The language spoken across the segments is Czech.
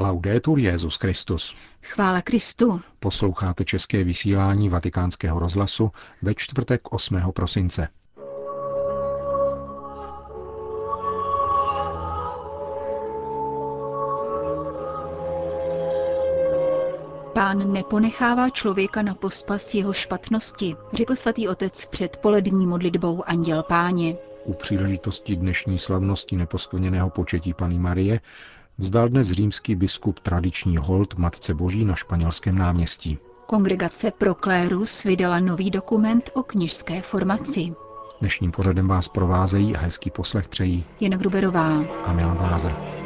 Laudetur Jezus Christus. Chvála Kristu. Posloucháte české vysílání Vatikánského rozhlasu ve čtvrtek 8. prosince. Pán neponechává člověka na pospas jeho špatnosti, řekl svatý otec před polední modlitbou Anděl Páně. U příležitosti dnešní slavnosti neposkvrněného početí Pany Marie vzdal dnes římský biskup tradiční hold Matce Boží na španělském náměstí. Kongregace Proklérus vydala nový dokument o knižské formaci. Dnešním pořadem vás provázejí a hezký poslech přejí Jana Gruberová a Milan Glázer.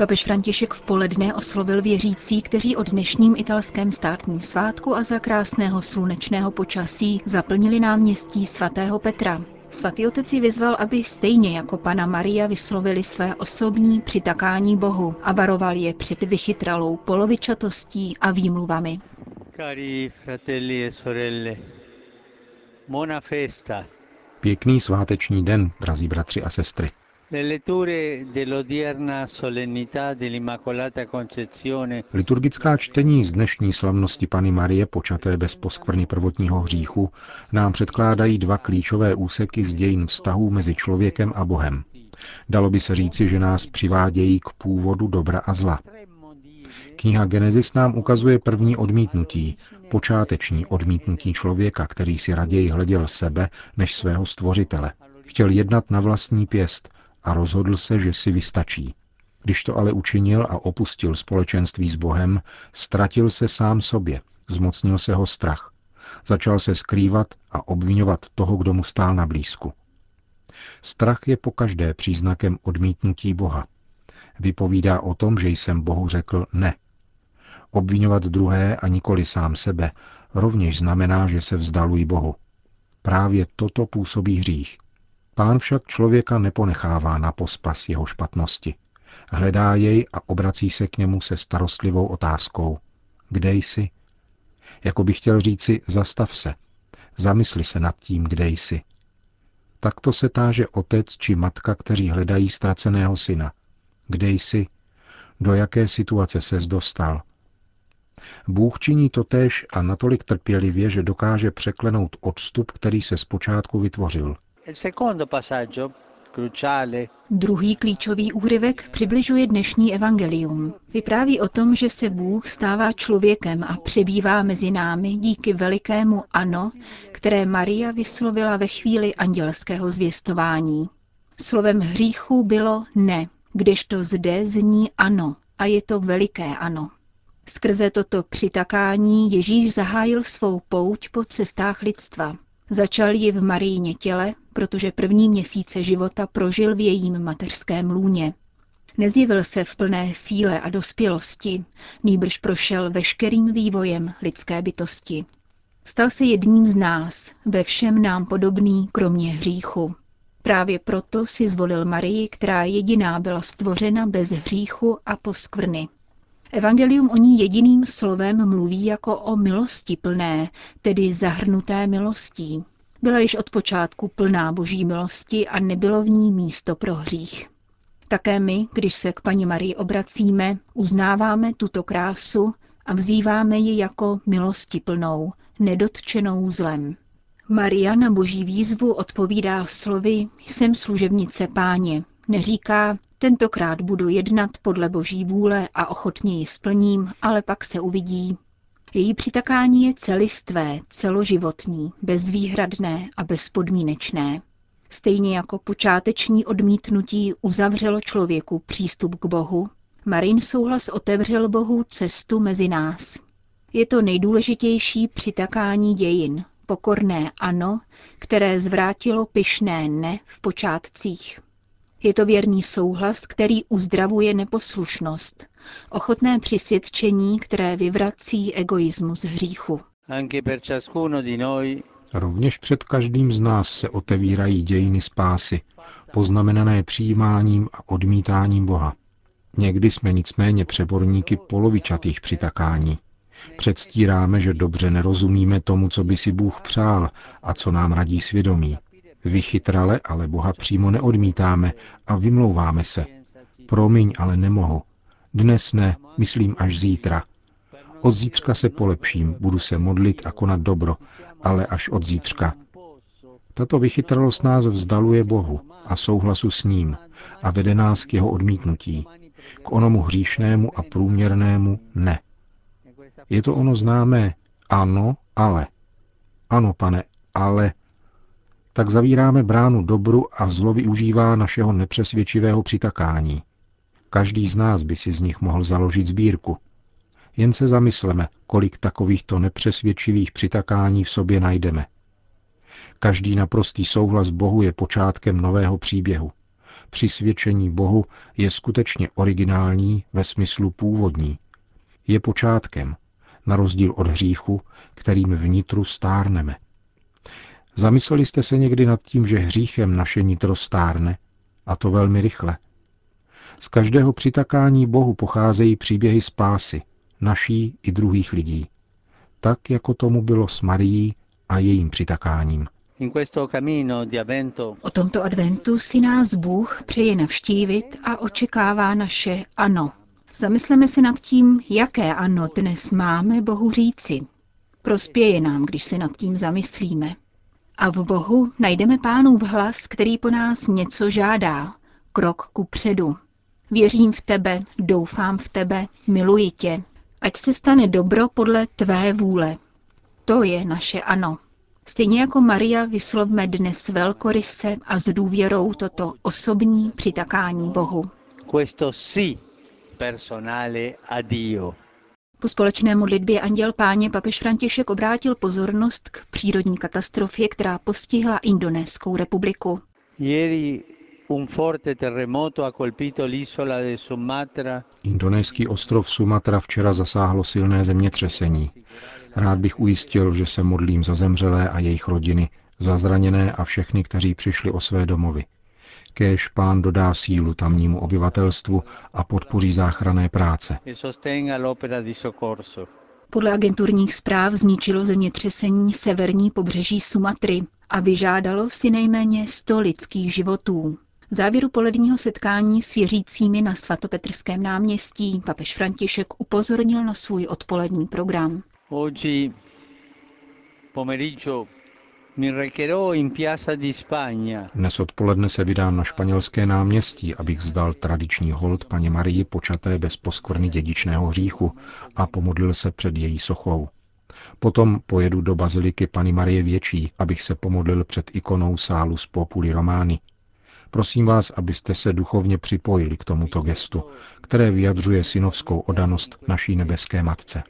Papež František v poledne oslovil věřící, kteří o dnešním italském státním svátku a za krásného slunečného počasí zaplnili náměstí svatého Petra. Svatý otec ji vyzval, aby stejně jako pana Maria vyslovili své osobní přitakání Bohu a varoval je před vychytralou polovičatostí a výmluvami. Cari fratelli e sorelle, buona festa. Pěkný sváteční den, drazí bratři a sestry. Liturgická čtení z dnešní slavnosti Pany Marie počaté bez poskvrny prvotního hříchu nám předkládají dva klíčové úseky z dějin vztahů mezi člověkem a Bohem. Dalo by se říci, že nás přivádějí k původu dobra a zla. Kniha Genesis nám ukazuje první odmítnutí, počáteční odmítnutí člověka, který si raději hleděl sebe než svého stvořitele. Chtěl jednat na vlastní pěst, a rozhodl se, že si vystačí. Když to ale učinil a opustil společenství s Bohem, ztratil se sám sobě, zmocnil se ho strach. Začal se skrývat a obvinovat toho, kdo mu stál na blízku. Strach je pokaždé příznakem odmítnutí Boha. Vypovídá o tom, že jsem Bohu řekl ne. Obvinovat druhé a nikoli sám sebe rovněž znamená, že se vzdalují Bohu. Právě toto působí hřích – Pán však člověka neponechává na pospas jeho špatnosti. Hledá jej a obrací se k němu se starostlivou otázkou. Kde jsi? Jako by chtěl říci, zastav se. Zamysli se nad tím, kde jsi. Takto se táže otec či matka, kteří hledají ztraceného syna. Kde jsi? Do jaké situace ses dostal? Bůh činí totéž a natolik trpělivě, že dokáže překlenout odstup, který se zpočátku vytvořil – Druhý klíčový úryvek přibližuje dnešní evangelium. Vypráví o tom, že se Bůh stává člověkem a přebývá mezi námi díky velikému ano, které Maria vyslovila ve chvíli andělského zvěstování. Slovem hříchu bylo ne, kdežto zde zní ano a je to veliké ano. Skrze toto přitakání Ježíš zahájil svou pouť po cestách lidstva. Začal ji v Marijně těle, protože první měsíce života prožil v jejím mateřském lůně. Nezjevil se v plné síle a dospělosti, nýbrž prošel veškerým vývojem lidské bytosti. Stal se jedním z nás, ve všem nám podobný, kromě hříchu. Právě proto si zvolil Marii, která jediná byla stvořena bez hříchu a poskvrny. Evangelium o ní jediným slovem mluví jako o milosti plné, tedy zahrnuté milostí. Byla již od počátku plná boží milosti a nebylo v ní místo pro hřích. Také my, když se k paní Marii obracíme, uznáváme tuto krásu a vzýváme ji jako milosti plnou, nedotčenou zlem. Maria na boží výzvu odpovídá slovy Jsem služebnice páně. Neříká, tentokrát budu jednat podle boží vůle a ochotně ji splním, ale pak se uvidí. Její přitakání je celistvé, celoživotní, bezvýhradné a bezpodmínečné. Stejně jako počáteční odmítnutí uzavřelo člověku přístup k Bohu, Marin souhlas otevřel Bohu cestu mezi nás. Je to nejdůležitější přitakání dějin, pokorné ano, které zvrátilo pyšné ne v počátcích. Je to věrný souhlas, který uzdravuje neposlušnost, ochotné přisvědčení, které vyvrací egoismus hříchu. Rovněž před každým z nás se otevírají dějiny spásy, poznamenané přijímáním a odmítáním Boha. Někdy jsme nicméně přeborníky polovičatých přitakání. Předstíráme, že dobře nerozumíme tomu, co by si Bůh přál a co nám radí svědomí. Vychytrale ale Boha přímo neodmítáme a vymlouváme se. Promiň, ale nemohu. Dnes ne, myslím až zítra. Od zítřka se polepším, budu se modlit a konat dobro, ale až od zítřka. Tato vychytralost nás vzdaluje Bohu a souhlasu s ním a vede nás k jeho odmítnutí, k onomu hříšnému a průměrnému ne. Je to ono známé ano, ale. Ano, pane, ale. Tak zavíráme bránu dobru a zlo využívá našeho nepřesvědčivého přitakání. Každý z nás by si z nich mohl založit sbírku. Jen se zamysleme, kolik takovýchto nepřesvědčivých přitakání v sobě najdeme. Každý naprostý souhlas Bohu je počátkem nového příběhu. Přisvědčení Bohu je skutečně originální ve smyslu původní. Je počátkem, na rozdíl od hříchu, kterým vnitru stárneme. Zamysleli jste se někdy nad tím, že hříchem naše nitro stárne, a to velmi rychle. Z každého přitakání Bohu pocházejí příběhy spásy, naší i druhých lidí. Tak, jako tomu bylo s Marií a jejím přitakáním. O tomto adventu si nás Bůh přeje navštívit a očekává naše ano. Zamysleme se nad tím, jaké ano dnes máme Bohu říci. Prospěje nám, když se nad tím zamyslíme. A v Bohu najdeme pánův hlas, který po nás něco žádá. Krok ku předu. Věřím v tebe, doufám v tebe, miluji tě. Ať se stane dobro podle tvé vůle. To je naše ano. Stejně jako Maria vyslovme dnes velkoryse a s důvěrou toto osobní přitakání Bohu. Questo sì personale a Dio. Po společné modlitbě Anděl Páně papež František obrátil pozornost k přírodní katastrofě, která postihla Indonéskou republiku. Ieri un forte terremoto ha colpito l'isola de Sumatra. Indonéský ostrov Sumatra včera zasáhlo silné zemětřesení. Rád bych ujistil, že se modlím za zemřelé a jejich rodiny, za zraněné a všechny, kteří přišli o své domovy. Kéž pán dodá sílu tamnímu obyvatelstvu a podpoří záchranné práce. Podle agenturních zpráv zničilo zemětřesení severní pobřeží Sumatry a vyžádalo si nejméně 100 lidských životů. V závěru poledního setkání s věřícími na svatopetrském náměstí papež František upozornil na svůj odpolední program. Oggi pomeriggio dnes odpoledne se vydám na španělské náměstí, abych vzdal tradiční hold paně Marii počaté bez poskvrny dědičného hříchu a pomodlil se před její sochou. Potom pojedu do baziliky Pany Marie Větší, abych se pomodlil před ikonou sálu z Populi Romány. Prosím vás, abyste se duchovně připojili k tomuto gestu, které vyjadřuje synovskou odanost naší nebeské matce.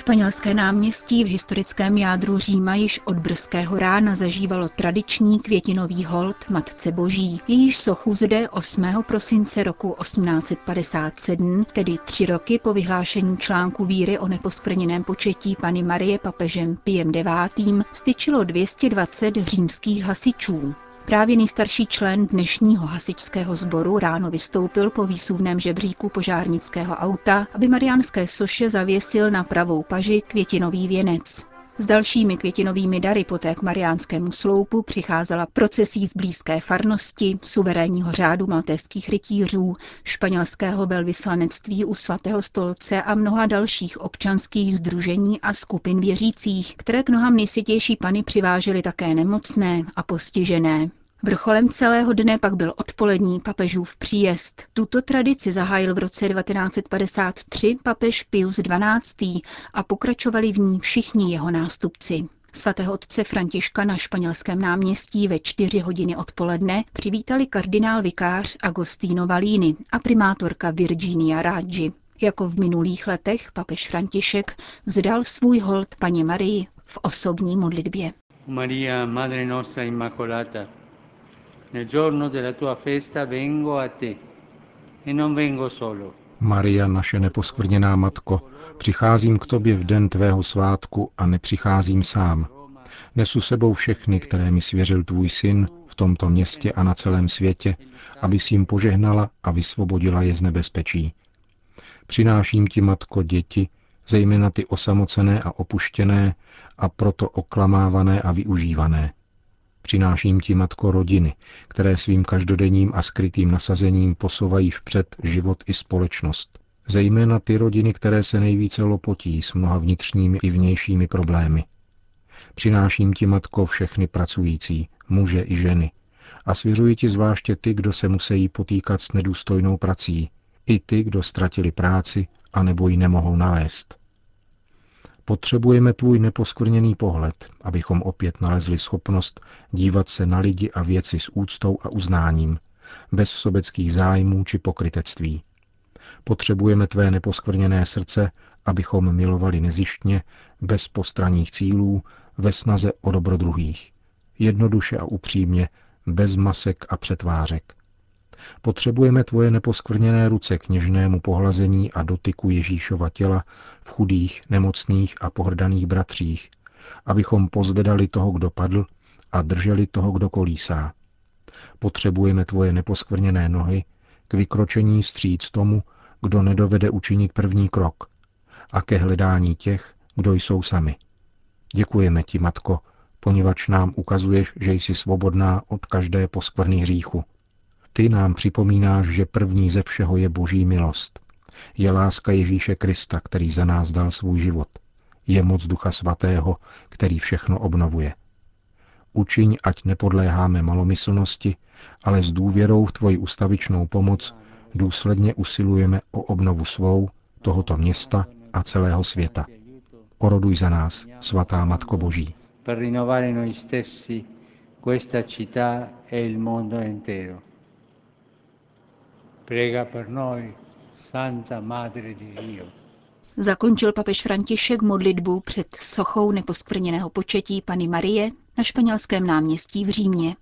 Španělské náměstí v historickém jádru Říma již od brzkého rána zažívalo tradiční květinový hold Matce Boží. Jejíž sochu zde 8. prosince roku 1857, tedy tři roky po vyhlášení článku víry o neposkvrněném početí Pany Marie papežem Piem IX. styčilo 220 římských hasičů. Právě nejstarší člen dnešního hasičského sboru ráno vystoupil po výsuvném žebříku požárnického auta, aby mariánské soše zavěsil na pravou paži květinový věnec. S dalšími květinovými dary poté k mariánskému sloupu přicházela procesí z blízké farnosti, suverénního řádu maltéských rytířů, španělského velvyslanectví u svatého stolce a mnoha dalších občanských združení a skupin věřících, které k nohám nejsvětější pany přivážely také nemocné a postižené. Vrcholem celého dne pak byl odpolední papežův příjezd. Tuto tradici zahájil v roce 1953 papež Pius XII. a pokračovali v ní všichni jeho nástupci. Svatého otce Františka na španělském náměstí ve čtyři hodiny odpoledne přivítali kardinál vikář Agostino Valini a primátorka Virginia Raggi. Jako v minulých letech papež František vzdal svůj hold paně Marii v osobní modlitbě. Maria, Madre nostra Immacolata, Nel giorno della tua festa vengo a te e non vengo solo. Maria, naše neposkvrněná matko, přicházím k tobě v den tvého svátku a nepřicházím sám. Nesu sebou všechny, které mi svěřil tvůj syn v tomto městě a na celém světě, aby si jim požehnala a vysvobodila je z nebezpečí. Přináším ti, matko, děti, zejména ty osamocené a opuštěné a proto oklamávané a využívané. Přináším ti, matko, rodiny, které svým každodenním a skrytým nasazením posouvají vpřed život i společnost. Zejména ty rodiny, které se nejvíce lopotí s mnoha vnitřními i vnějšími problémy. Přináším ti, matko, všechny pracující, muže i ženy, a svěřuji ti zvláště ty, kdo se musí potýkat s nedůstojnou prací, i ty, kdo ztratili práci a nebo ji nemohou nalézt. Potřebujeme tvůj neposkvrněný pohled, abychom opět nalezli schopnost dívat se na lidi a věci s úctou a uznáním, bez sobeckých zájmů či pokrytectví. Potřebujeme tvé neposkvrněné srdce, abychom milovali nezištně, bez postranních cílů, ve snaze o dobro druhých. Jednoduše a upřímně, bez masek a přetvářek. Potřebujeme tvoje neposkvrněné ruce k něžnému pohlazení a dotyku Ježíšova těla v chudých, nemocných a pohrdaných bratřích, abychom pozvedali toho, kdo padl a drželi toho, kdo kolísá. Potřebujeme tvoje neposkvrněné nohy k vykročení stříc tomu, kdo nedovede učinit první krok a ke hledání těch, kdo jsou sami. Děkujeme ti, Matko, poněvadž nám ukazuješ, že jsi svobodná od každé poskvrny hříchu. Ty nám připomínáš, že první ze všeho je boží milost. Je láska Ježíše Krista, který za nás dal svůj život. Je moc Ducha Svatého, který všechno obnovuje. Učiň, ať nepodléháme malomyslnosti, ale s důvěrou v tvoji ustavičnou pomoc důsledně usilujeme o obnovu svou, tohoto města a celého světa. Oroduj za nás, svatá Matko Boží. Per rinnovare noi stessi, questa città e il mondo intero. Prega per noi, Santa Madre di Dio. Zakončil papež František modlitbu před sochou neposkvrněného početí Pany Marie na španělském náměstí v Římě.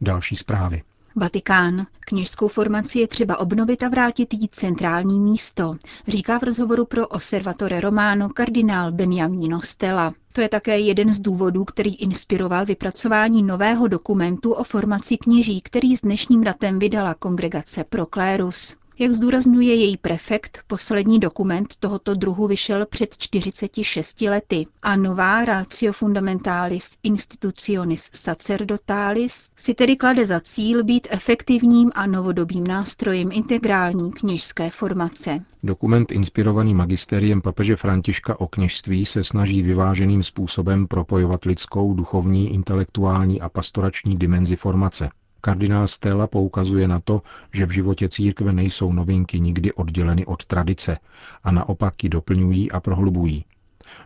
Další zprávy. Vatikán. Kněžskou formaci je třeba obnovit a vrátit jí centrální místo, říká v rozhovoru pro Osservatore Romano kardinál Beniamino Stella. To je také jeden z důvodů, který inspiroval vypracování nového dokumentu o formaci kněží, který s dnešním datem vydala kongregace Proclérus. Jak zdůrazňuje její prefekt, poslední dokument tohoto druhu vyšel před 46 lety a nová Ratio Fundamentalis Institutionis Sacerdotalis si tedy klade za cíl být efektivním a novodobým nástrojem integrální kněžské formace. Dokument inspirovaný magisteriem papeže Františka o kněžství se snaží vyváženým způsobem propojovat lidskou, duchovní, intelektuální a pastorační dimenzi formace – Kardinál Stella poukazuje na to, že v životě církve nejsou novinky nikdy odděleny od tradice a naopak ji doplňují a prohlubují.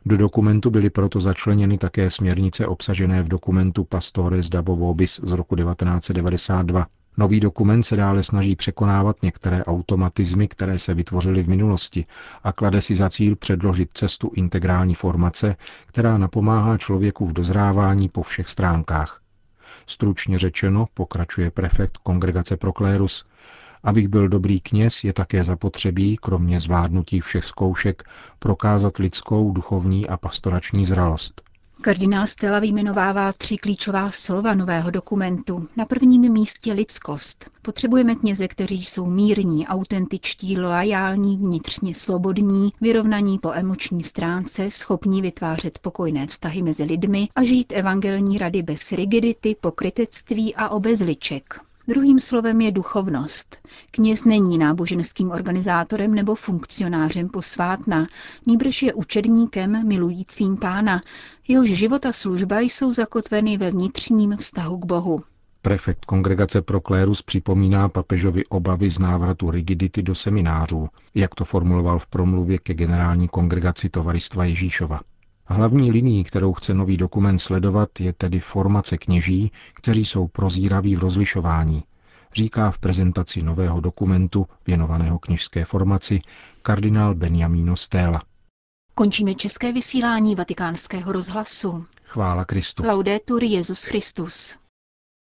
Do dokumentu byly proto začleněny také směrnice obsažené v dokumentu Pastores Dabo Vobis z roku 1992. Nový dokument se dále snaží překonávat některé automatizmy, které se vytvořily v minulosti a klade si za cíl předložit cestu integrální formace, která napomáhá člověku v dozrávání po všech stránkách. Stručně řečeno, pokračuje prefekt kongregace Proklérus, abych byl dobrý kněz, je také zapotřebí, kromě zvládnutí všech zkoušek, prokázat lidskou, duchovní a pastorační zralost. Kardinál Stella vyjmenovává tři klíčová slova nového dokumentu. Na prvním místě lidskost. Potřebujeme kněze, kteří jsou mírní, autentičtí, loajální, vnitřně svobodní, vyrovnaní po emoční stránce, schopní vytvářet pokojné vztahy mezi lidmi a žít evangelní rady bez rigidity, pokrytectví a obezliček. Druhým slovem je duchovnost. Kněz není náboženským organizátorem nebo funkcionářem posvátna, nýbrž je učedníkem milujícím pána. Jehož život a služba jsou zakotveny ve vnitřním vztahu k Bohu. Prefekt kongregace pro klérus připomíná papežovi obavy z návratu rigidity do seminářů, jak to formuloval v promluvě ke generální kongregaci Tovaristva Ježíšova. Hlavní linií, kterou chce nový dokument sledovat, je tedy formace kněží, kteří jsou prozíraví v rozlišování, říká v prezentaci nového dokumentu věnovaného kněžské formaci kardinál Benjamino Stella. Končíme české vysílání vatikánského rozhlasu. Chvála Kristu. Laudetur Jezus Christus.